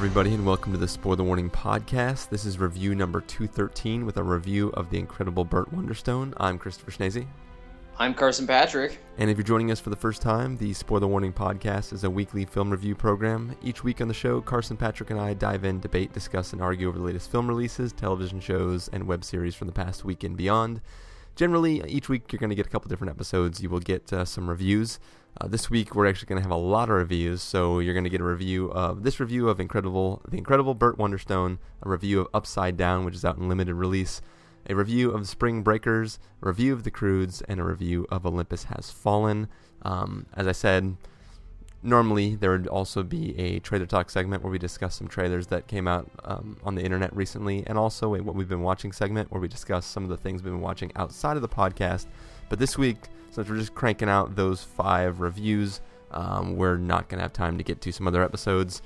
Everybody, and welcome to the Spoiler Warning podcast. This is review number 213 with a review of The Incredible Burt Wonderstone. I'm Christopher Schnese. I'm Carson Patrick. And if you're joining us for the first time, the Spoiler Warning podcast is a weekly film review program. Each week on the show, Carson Patrick and I dive in, debate, discuss, and argue over the latest film releases, television shows, and web series from the past week and beyond. Generally, each week you're going to get a couple different episodes. You will get uh, some reviews. Uh, this week we're actually going to have a lot of reviews, so you're going to get a review of this review of Incredible, the Incredible Burt Wonderstone, a review of Upside Down, which is out in limited release, a review of Spring Breakers, a review of The Croods, and a review of Olympus Has Fallen. Um, as I said, normally there would also be a trailer talk segment where we discuss some trailers that came out um, on the internet recently, and also a what we've been watching segment where we discuss some of the things we've been watching outside of the podcast. But this week, since we're just cranking out those five reviews, um, we're not going to have time to get to some other episodes.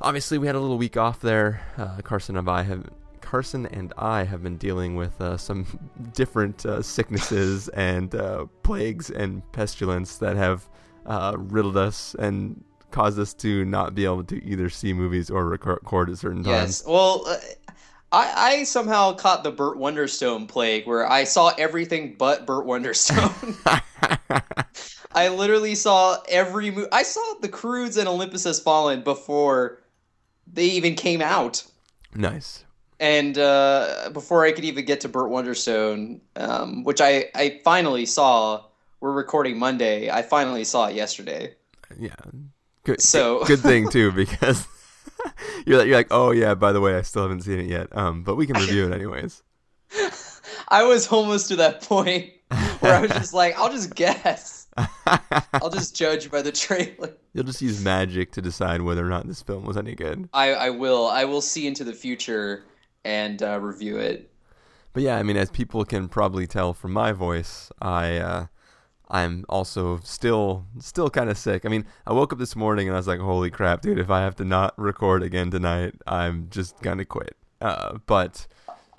Obviously, we had a little week off there. Uh, Carson and I have Carson and I have been dealing with uh, some different uh, sicknesses and uh, plagues and pestilence that have uh, riddled us and caused us to not be able to either see movies or record at certain times. Yes. Well, uh, I, I somehow caught the Burt Wonderstone plague where I saw everything but Burt Wonderstone. I literally saw every movie. I saw The Croods and Olympus Has Fallen before they even came out. Nice. And uh, before I could even get to Burt Wonderstone, um, which I, I finally saw, we're recording Monday. I finally saw it yesterday. Yeah. Good. So good thing too because you're like, you're like, oh yeah. By the way, I still haven't seen it yet. Um, but we can review it anyways. I was almost to that point where I was just like, I'll just guess. I'll just judge by the trailer. You'll just use magic to decide whether or not this film was any good. I, I will. I will see into the future and uh, review it. But yeah, I mean, as people can probably tell from my voice, I uh, I'm also still still kind of sick. I mean, I woke up this morning and I was like, "Holy crap, dude! If I have to not record again tonight, I'm just gonna quit." Uh, but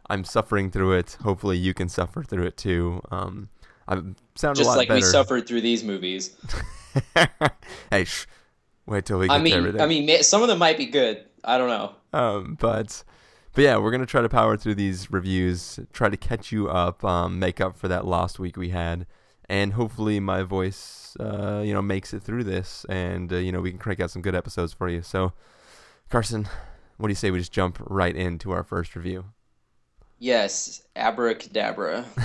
I'm suffering through it. Hopefully, you can suffer through it too. Um, I sound just a lot like better. we suffered through these movies. hey, shh. Wait till we get I mean, everything. I mean, some of them might be good. I don't know. Um, but but yeah, we're gonna try to power through these reviews, try to catch you up, um, make up for that lost week we had, and hopefully my voice, uh, you know, makes it through this, and uh, you know we can crank out some good episodes for you. So, Carson, what do you say we just jump right into our first review? Yes, abracadabra.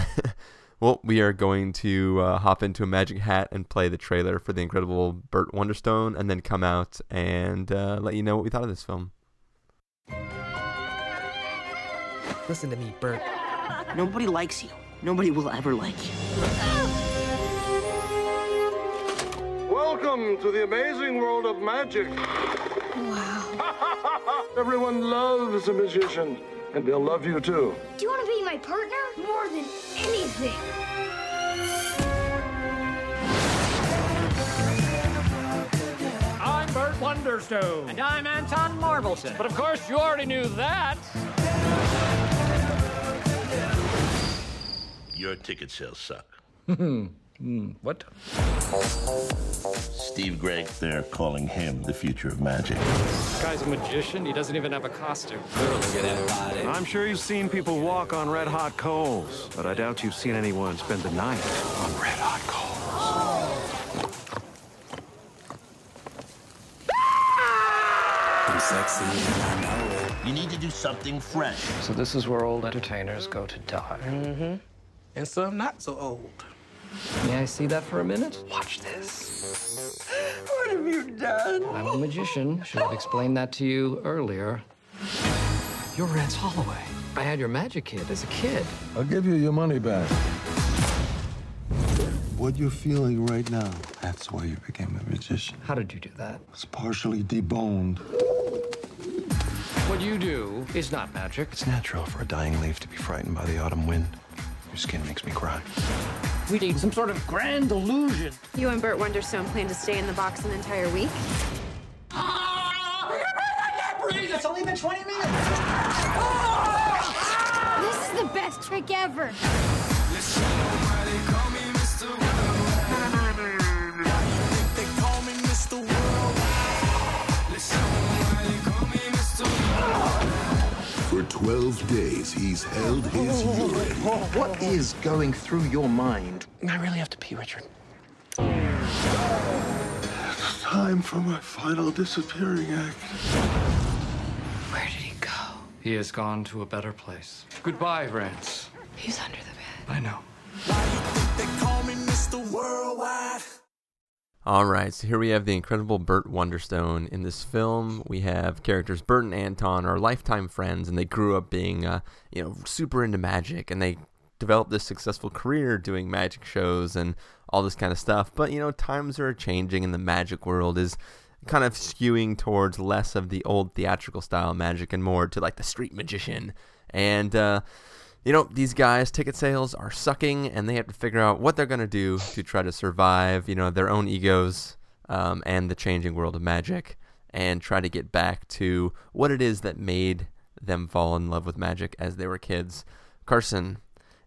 Well, we are going to uh, hop into a magic hat and play the trailer for the incredible Burt Wonderstone, and then come out and uh, let you know what we thought of this film. Listen to me, Burt. Nobody likes you. Nobody will ever like you. Welcome to the amazing world of magic. Wow. Everyone loves a magician, and they'll love you too. Do you want to be my partner? More than anything. I'm Burt Wonderstone. And I'm Anton Marvelton. But of course, you already knew that. Your ticket sales suck. What? Steve Gray, they're calling him the future of magic. This guy's a magician. He doesn't even have a costume. I'm sure you've seen people walk on red hot coals, but I doubt you've seen anyone spend the night on red hot coals. I'm sexy and I know it. You need to do something fresh. So this is where old entertainers go to die. Mm-hmm. And some not so old. May I see that for a minute? Watch this. What have you done? I'm a magician. Should have explained that to you earlier. You're Rance Holloway. I had your magic kit as a kid. I'll give you your money back. What you're feeling right now, that's why you became a magician. How did you do that? It's partially deboned. What you do is not magic. It's natural for a dying leaf to be frightened by the autumn wind. Your skin makes me cry. We need some sort of grand illusion. You and Burt Wonderstone plan to stay in the box an entire week? I can't breathe! It's only been 20 minutes. This is the best trick ever. 12 days, he's held his urine. What is going through your mind? I really have to pee, Richard. It's time for my final disappearing act. Where did he go? He has gone to a better place. Goodbye, Rance. He's under the bed. I know. All right, so here we have the incredible Burt Wonderstone. In this film, we have characters Burt and Anton are lifetime friends, and they grew up being, uh, you know, super into magic, and they developed this successful career doing magic shows and all this kind of stuff. But you know, times are changing, and the magic world is kind of skewing towards less of the old theatrical style magic and more to like the street magician. And uh, you know, these guys' ticket sales are sucking, and they have to figure out what they're going to do to try to survive, you know, their own egos um, and the changing world of magic, and try to get back to what it is that made them fall in love with magic as they were kids. Carson,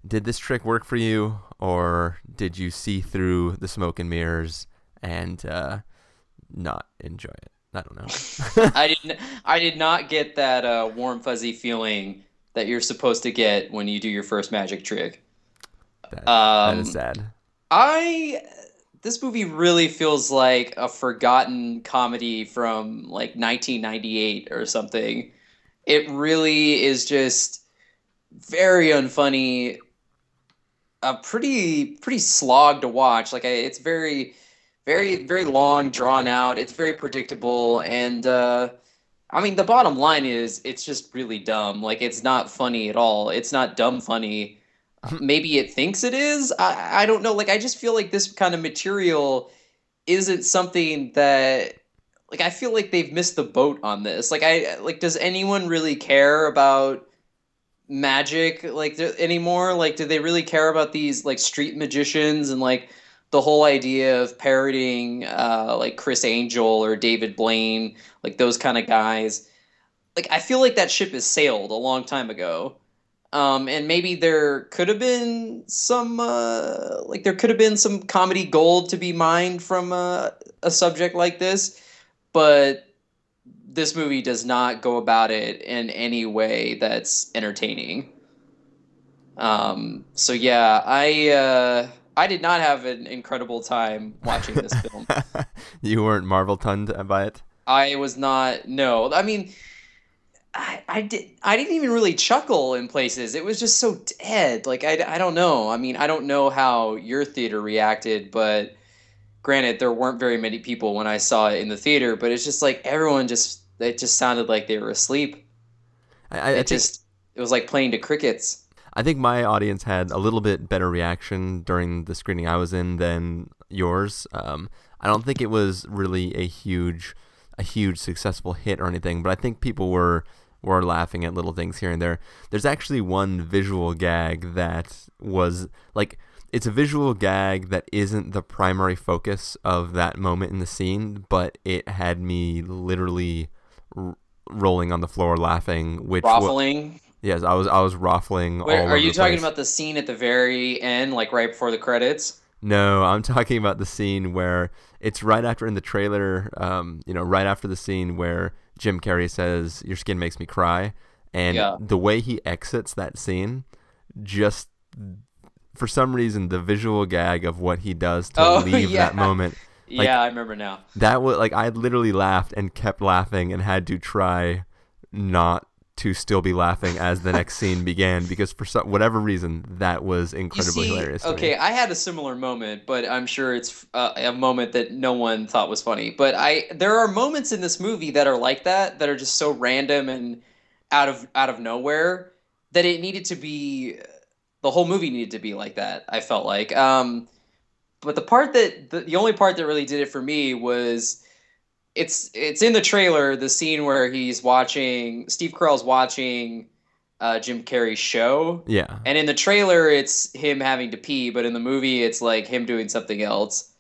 did this trick work for you, or did you see through the smoke and mirrors and uh, not enjoy it? I don't know. I didn't. I did not get that uh, warm fuzzy feeling that you're supposed to get when you do your first magic trick. That, Um, that is sad. I this movie really feels like a forgotten comedy from like 1998 or something. It really is just very unfunny. A pretty pretty slog to watch. Like I, it's very very very long, drawn out. It's very predictable and uh I mean the bottom line is it's just really dumb. Like it's not funny at all. It's not dumb funny maybe it thinks it is. I, I don't know. Like I just feel like this kind of material isn't something that like I feel like they've missed the boat on this. Like I like does anyone really care about magic like anymore? Like do they really care about these like street magicians and like the whole idea of parodying uh like Criss Angel or David Blaine, like those kind of guys? Like I feel like that ship has sailed a long time ago um, and maybe there could have been some uh, like there could have been some comedy gold to be mined from uh, a subject like this but this movie does not go about it in any way that's entertaining um, so yeah i uh, i did not have an incredible time watching this film you weren't Marvel tunned by it. i was not no i mean I, I did I didn't even really chuckle in places. It was just so dead. Like I, I don't know. I mean, I don't know how your theater reacted, but granted there weren't very many people when I saw it in the theater, but it's just like everyone just it just sounded like they were asleep. I, I, it think, just it was like playing to crickets. I think my audience had a little bit better reaction during the screening I was in than yours. Um, I don't think it was really a huge a huge successful hit or anything, but I think people were were laughing at little things here and there. There's actually one visual gag that was like it's a visual gag that isn't the primary focus of that moment in the scene, but it had me literally r- rolling on the floor laughing. Which Ruffling. Yes, I was I was ruffling. Wait, all are you talking place. about the scene at the very end, like right before the credits? No, I'm talking about the scene where it's right after in the trailer, um, you know, right after the scene where Jim Carrey says, Your skin makes me cry. And Yeah. the way he exits that scene, just for some reason, the visual gag of what he does to Oh, leave yeah. that moment. like, yeah, I remember now. That was like, I literally laughed and kept laughing and had to try not to still be laughing as the next scene began because for some, whatever reason, that was incredibly see, hilarious. to me. okay, I had a similar moment, but I'm sure it's uh, a moment that no one thought was funny. But I, there are moments in this movie that are like that, that are just so random and out of out of nowhere that it needed to be. The whole movie needed to be like that. I felt like, um, but the part that the, the only part that really did it for me was it's it's in the trailer the scene where he's watching Steve Carell's watching uh, Jim Carrey's show. Yeah. And in the trailer, it's him having to pee, but in the movie, it's like him doing something else.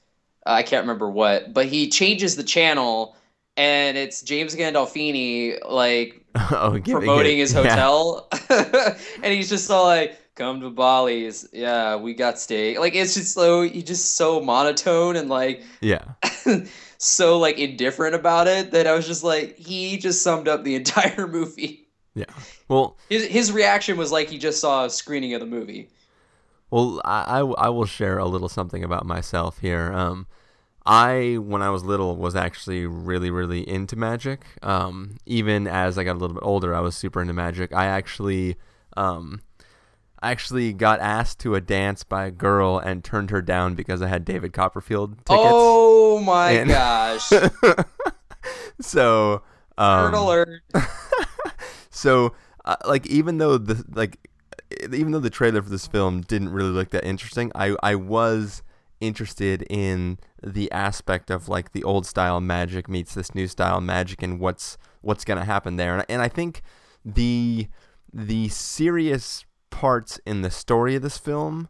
Uh, I can't remember what, but he changes the channel, and it's James Gandolfini like oh, promoting it- his yeah. hotel, and he's just all like, "Come to Bally's, yeah, we got steak." Like it's just so he's just so monotone and like Yeah. so like indifferent about it that I was just like, he just summed up the entire movie. Yeah. Well, his his reaction was like he just saw a screening of the movie. Well, I, I, I will share a little something about myself here. Um, I, when I was little, was actually really, really into magic. Um, even as I got a little bit older, I was super into magic. I actually, um, I actually got asked to a dance by a girl and turned her down because I had David Copperfield tickets. Oh my And- gosh! so, um, alert. so uh, like even though the like even though the trailer for this film didn't really look that interesting i i was interested in the aspect of like the old style magic meets this new style magic and what's what's going to happen there and, and i think the the serious parts in the story of this film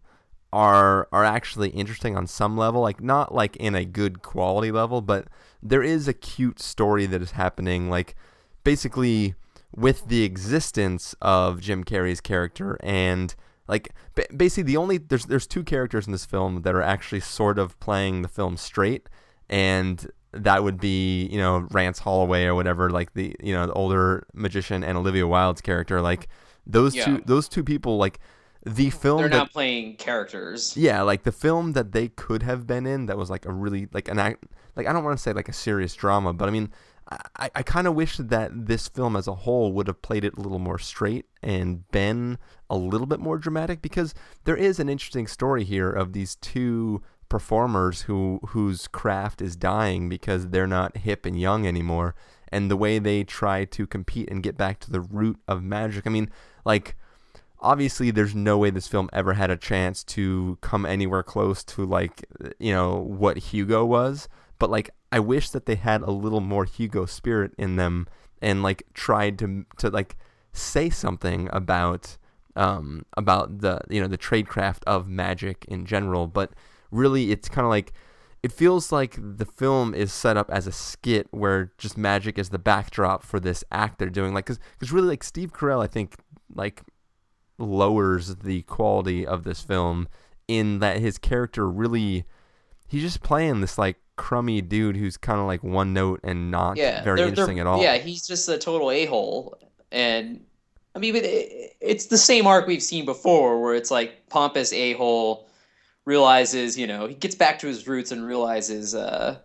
are are actually interesting on some level like not like in a good quality level but there is a cute story that is happening like basically with the existence of Jim Carrey's character and like ba- basically the only there's there's two characters in this film that are actually sort of playing the film straight and that would be you know Rance Holloway or whatever like the you know the older magician and Olivia Wilde's character like those Yeah. two those two people like the film They're that, not playing characters. yeah, like the film that they could have been in that was like a really like an act like I don't want to say like a serious drama, but I mean I, I kind of wish that this film as a whole would have played it a little more straight and been a little bit more dramatic because there is an interesting story here of these two performers who whose craft is dying because they're not hip and young anymore and the way they try to compete and get back to the root of magic. I mean, like obviously there's no way this film ever had a chance to come anywhere close to like you know what Hugo was. But like I wish that they had a little more Hugo spirit in them and like tried to to like say something about um about the you know the tradecraft of magic in general. But really it's kind of like it feels like the film is set up as a skit where just magic is the backdrop for this act they're doing like because really like Steve Carell I think like lowers the quality of this film in that his character really he's just playing this like crummy dude who's kind of like one note and not yeah, very they're- interesting they're- at all. Yeah, he's just a total a hole, and I mean, it, it's the same arc we've seen before, where it's like pompous a hole realizes, you know, he gets back to his roots and realizes uh,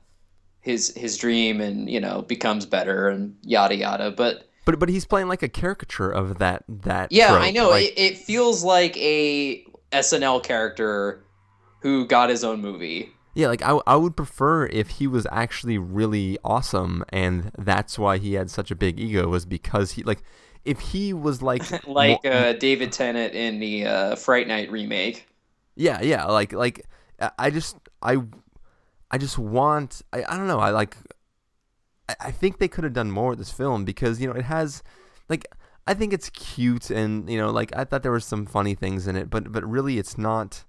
his his dream, and you know, becomes better and yada yada. But But but he's playing like a caricature of that that. yeah, trope. I know Like, it, it feels like a SNL character who got his own movie. Yeah, like I, I would prefer if he was actually really awesome, and that's why he had such a big ego was because he like if he was like like uh, David Tennant in the uh, Fright Night remake. Yeah, yeah, like like I- I just I I just want I, I don't know, I like I, I think they could have done more with this film because, you know, it has like I think it's cute and, you know, like I thought there were some funny things in it, but but really it's not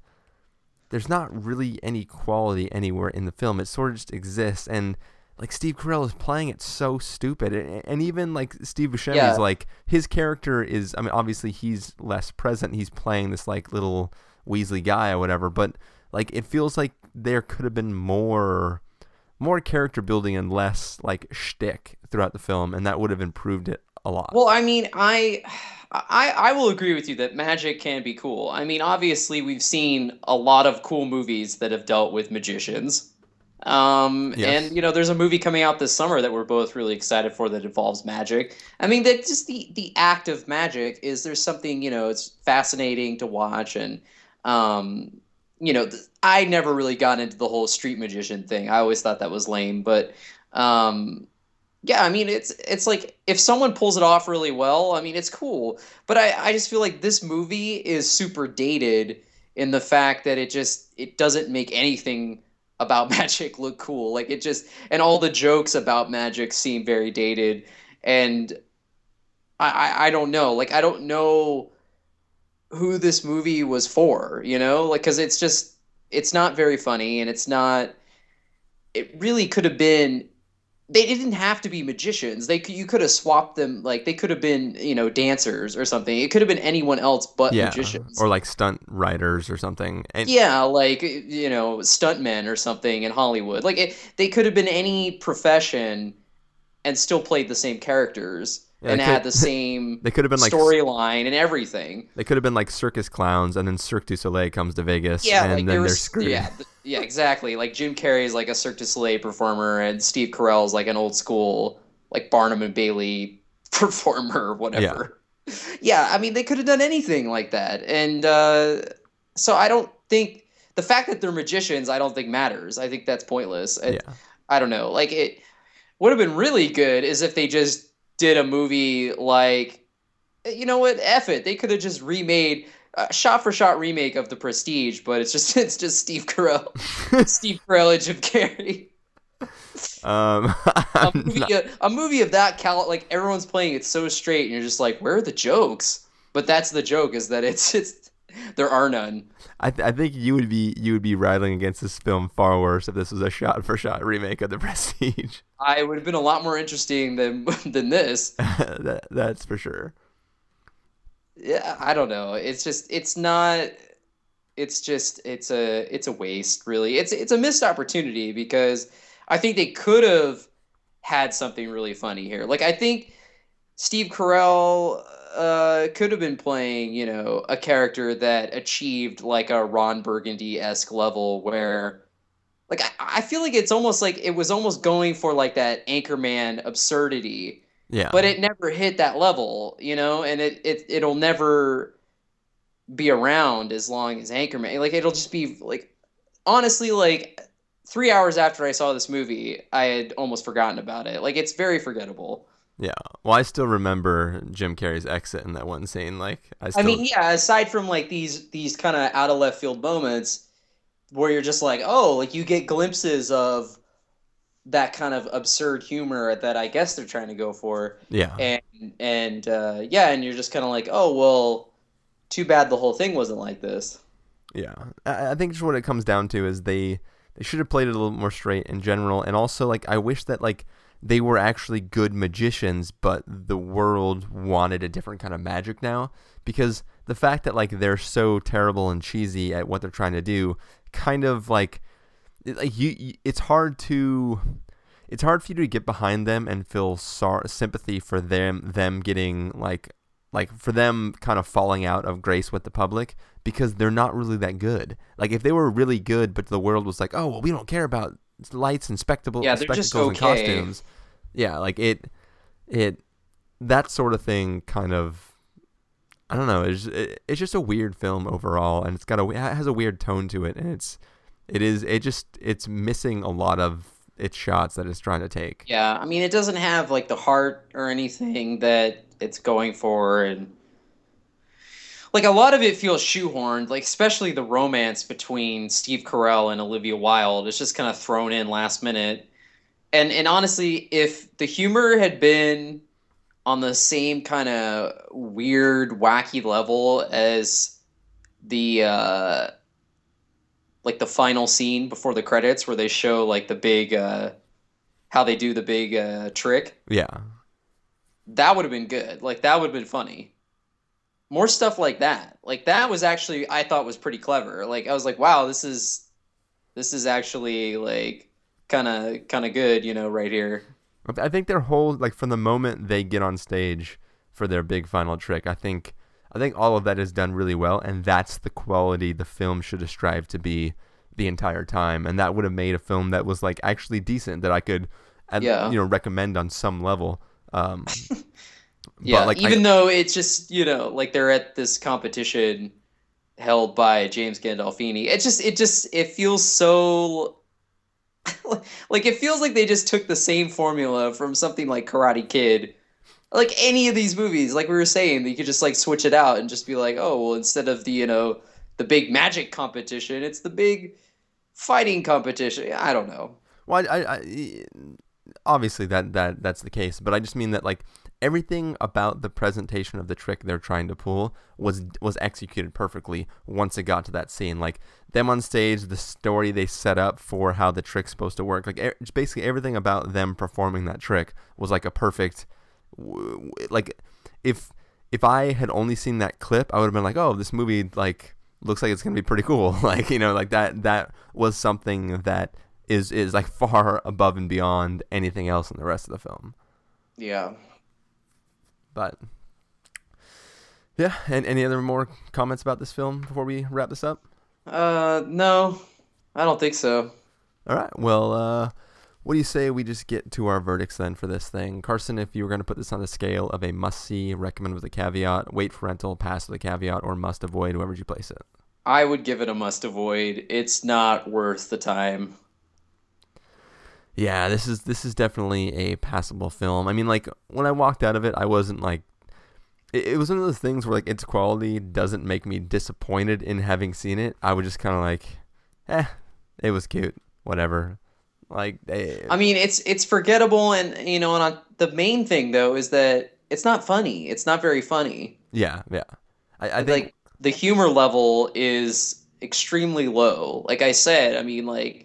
there's not really any quality anywhere in the film. It sort of just exists and like Steve Carell is playing it so stupid, and, and even like Steve Buscemi Yeah. is like his character is. I mean, obviously he's less present. He's playing this like little Weasley guy or whatever, but like it feels like there could have been more, more character building and less like shtick throughout the film, and that would have improved it a lot. Well, I mean, I, I, I will agree with you that magic can be cool. I mean, obviously, we've seen a lot of cool movies that have dealt with magicians. Um, Yes. and you know, there's a movie coming out this summer that we're both really excited for that involves magic. I mean, that just the the act of magic is there's something you know it's fascinating to watch, and um, you know, I never really got into the whole street magician thing. I always thought that was lame, but um, yeah, I mean, it's it's like if someone pulls it off really well, I mean, it's cool. But I, I just feel like this movie is super dated in the fact that it just it doesn't make anything about magic look cool. Like it just and all the jokes about magic seem very dated. And I, I, I don't know. Like I don't know who this movie was for, you know? Like cuz it's just it's not very funny and it's not it really could have been they didn't have to be magicians. They could, you could have swapped them like they could have been, you know, dancers or something. It could have been anyone else but yeah, magicians. or like stunt writers or something. And Yeah, like you know, stuntmen or something in Hollywood. Like it, they could have been any profession, and still played the same characters Yeah, and had the same they could have been like storyline and everything. They could have been like circus clowns, and then Cirque du Soleil comes to Vegas, Yeah, and like then they're screwed. yeah, yeah, exactly. Like Jim Carrey is like a Cirque du Soleil performer, and Steve Carell is like an old school like Barnum and Bailey performer or whatever. Yeah, I mean they could have done anything like that, and uh, so I don't think the fact that they're magicians, I don't think matters. I think that's pointless. I, Yeah. I don't know. Like it would have been really good is if they just did a movie like, you know what? F it. They could have just remade a shot for shot remake of The Prestige, but it's just it's just Steve Carell, Steve Carell and Jim Carrey. Um, A movie, a, a movie of that cal like everyone's playing it so straight, and you're just like, where are the jokes? But that's the joke is that it's it's there are none. I, th- I think you would be you would be rattling against this film far worse if this was a shot for shot remake of The Prestige. I would have been a lot more interesting than than this. that, that's for sure. yeah i don't know it's just it's not it's just it's a it's a waste really it's it's a missed opportunity because i think they could have had something really funny here like i think steve carell uh, uh, could have been playing you know a character that achieved like a ron burgundy-esque level where like I, I feel like it's almost like it was almost going for like that anchorman absurdity Yeah. but it never hit that level, you know, and it, it it'll never be around as long as Anchorman. Like it'll just be like honestly, like three hours after I saw this movie, I had almost forgotten about it. Like it's very forgettable. Yeah. Well, I still remember Jim Carrey's exit in that one scene. Like, I still. I mean, yeah, aside from like these these kind of out of left field moments where you're just like, oh, like you get glimpses of that kind of absurd humor that I guess they're trying to go for. Yeah. And and uh, yeah, and you're just kind of like, oh well, too bad the whole thing wasn't like this. Yeah, I, I think just what it comes down to is they they should have played it a little more straight in general, and also like I wish that like they were actually good magicians, but the world wanted a different kind of magic now because the fact that like they're so terrible and cheesy at what they're trying to do, kind of like like you, you it's hard to it's hard for you to get behind them and feel sor- sympathy for them them getting like like for them kind of falling out of grace with the public because they're not really that good. Like if they were really good, but the world was like, oh well, we don't care about lights and spectacle Yeah, spectacles and okay. costumes. Yeah, like it, it, that sort of thing kind of, I don't know. It's it, it's just a weird film overall, and it's got a it has a weird tone to it, and it's it is it just it's missing a lot of its shots that it's trying to take. Yeah, I mean, it doesn't have like the heart or anything that it's going for, and like a lot of it feels shoehorned. Like especially the romance between Steve Carell and Olivia Wilde It's just kind of thrown in last minute. And and honestly, if the humor had been on the same kind of weird, wacky level as the uh, like the final scene before the credits, where they show like the big. Uh, how they do the big uh, trick. Yeah, That would have been good. Like that would have been funny. More stuff like that. Like that was actually I thought was pretty clever. Like I was like, wow, this is this is actually like kind of kind of good, you know, right here. I think their whole like from the moment they get on stage for their big final trick, I think I think all of that is done really well, and that's the quality the film should have strived to be the entire time, and that would have made a film that was like actually decent that I could, Yeah. you know, recommend on some level. Um, Yeah, but, like, I- even though it's just you know like they're at this competition held by James Gandolfini. It just it just it feels so like it feels like they just took the same formula from something like Karate Kid. Like any of these movies, like we were saying, you could just like switch it out and just be like, oh well, instead of the you know the big magic competition, it's the big fighting competition. I don't know. Well, I, I, I obviously that that that's the case, but I just mean that like everything about the presentation of the trick they're trying to pull was was executed perfectly once it got to that scene. Like them on stage, the story they set up for how the trick's supposed to work, like e- it's basically everything about them performing that trick was like a perfect. Like if if I had only seen that clip, I would have been like, oh, this movie like looks like it's gonna be pretty cool. like you know, like that that was something that is is like far above and beyond anything else in the rest of the film. Yeah. But yeah, and any other more comments about this film before we wrap this up? Uh, no, I don't think so. All right. Well, uh, what do you say we just get to our verdicts then for this thing? Carson, if you were going to put this on the scale of a must see, recommend with a caveat, wait for rental, pass with a caveat, or must avoid, where would you place it? I would give it a must avoid. It's not worth the time. Yeah, this is this is definitely a passable film. I mean, like when I walked out of it, I wasn't like it, it was one of those things where like its quality doesn't make me disappointed in having seen it. I was just kind of like, eh, it was cute, whatever. Like, eh. I mean, it's it's forgettable, and you know, and the main thing though is that it's not funny. It's not very funny. Yeah, yeah. I, I think like the humor level is extremely low. Like I said, I mean, like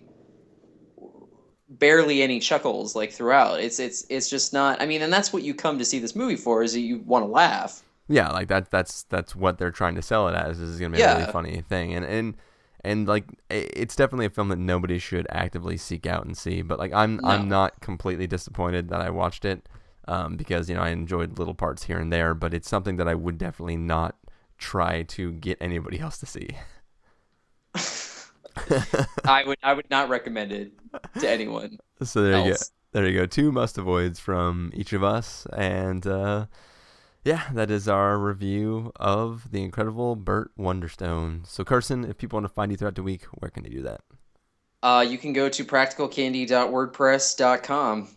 barely any chuckles like throughout. It's it's it's just not. I mean, and that's what you come to see this movie for is that you want to laugh. Yeah, like that. That's that's what they're trying to sell it as. Is gonna be Yeah. a really funny thing, and and and like it's definitely a film that nobody should actively seek out and see. But like I'm I'm not completely disappointed that I watched it, um, because you know I enjoyed little parts here and there. But it's something that I would definitely not try to get anybody else to see. I would I would not recommend it to anyone. So there you go. There you go. Two must avoids from each of us, and uh, yeah, that is our review of the incredible Burt Wonderstone. So Carson, if people want to find you throughout the week, where can they do that? Uh, you can go to practicalcandy.wordpress.com.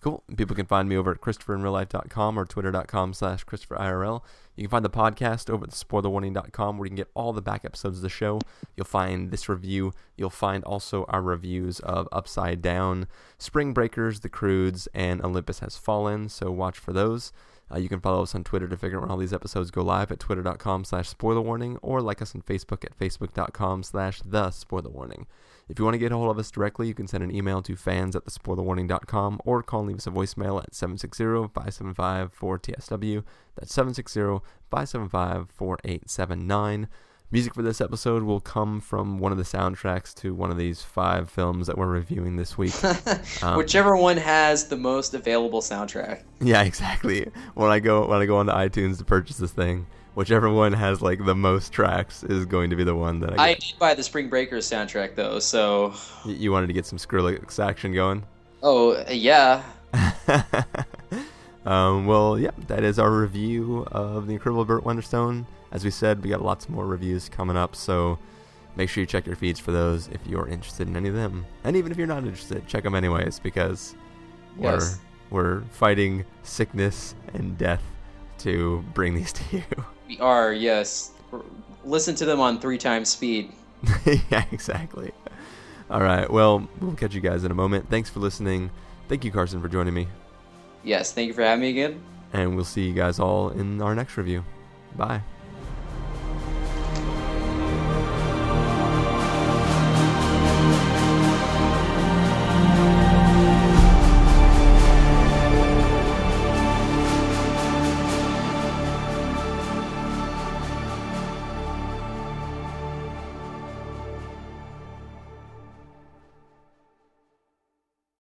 Cool. People can find me over at ChristopherInRealLife.com or Twitter.com slash ChristopherIRL. You can find the podcast over at SpoilerWarning.com where you can get all the back episodes of the show. You'll find this review. You'll find also our reviews of Upside Down, Spring Breakers, The Croods, and Olympus Has Fallen, so watch for those. Uh, you can follow us on Twitter to figure out when all these episodes go live at twitter.com slash spoilerwarning or like us on Facebook at facebook.com slash the spoilerwarning. If you want to get a hold of us directly, you can send an email to fans at thespoilerwarning.com or call and leave us a voicemail at 760-575-4TSW. That's 760-575-4879. Music for this episode will come from one of the soundtracks to one of these five films that we're reviewing this week. Um, Whichever one has the most available soundtrack. yeah, exactly. When I go when I go onto iTunes to purchase this thing, whichever one has like the most tracks is going to be the one that I I get. did buy the Spring Breakers soundtrack though, so You wanted to get some Skrillex action going. oh yeah. Um, well, yeah, that is our review of the Incredible Burt Wonderstone. As we said, we got lots more reviews coming up, so make sure you check your feeds for those if you're interested in any of them. And even if you're not interested, check them anyways because Yes. we're we're fighting sickness and death to bring these to you. We are, yes. Listen to them on three times speed. yeah, exactly. All right. Well, we'll catch you guys in a moment. Thanks for listening. Thank you, Carson, for joining me. Yes, thank you for having me again. And we'll see you guys all in our next review. Bye.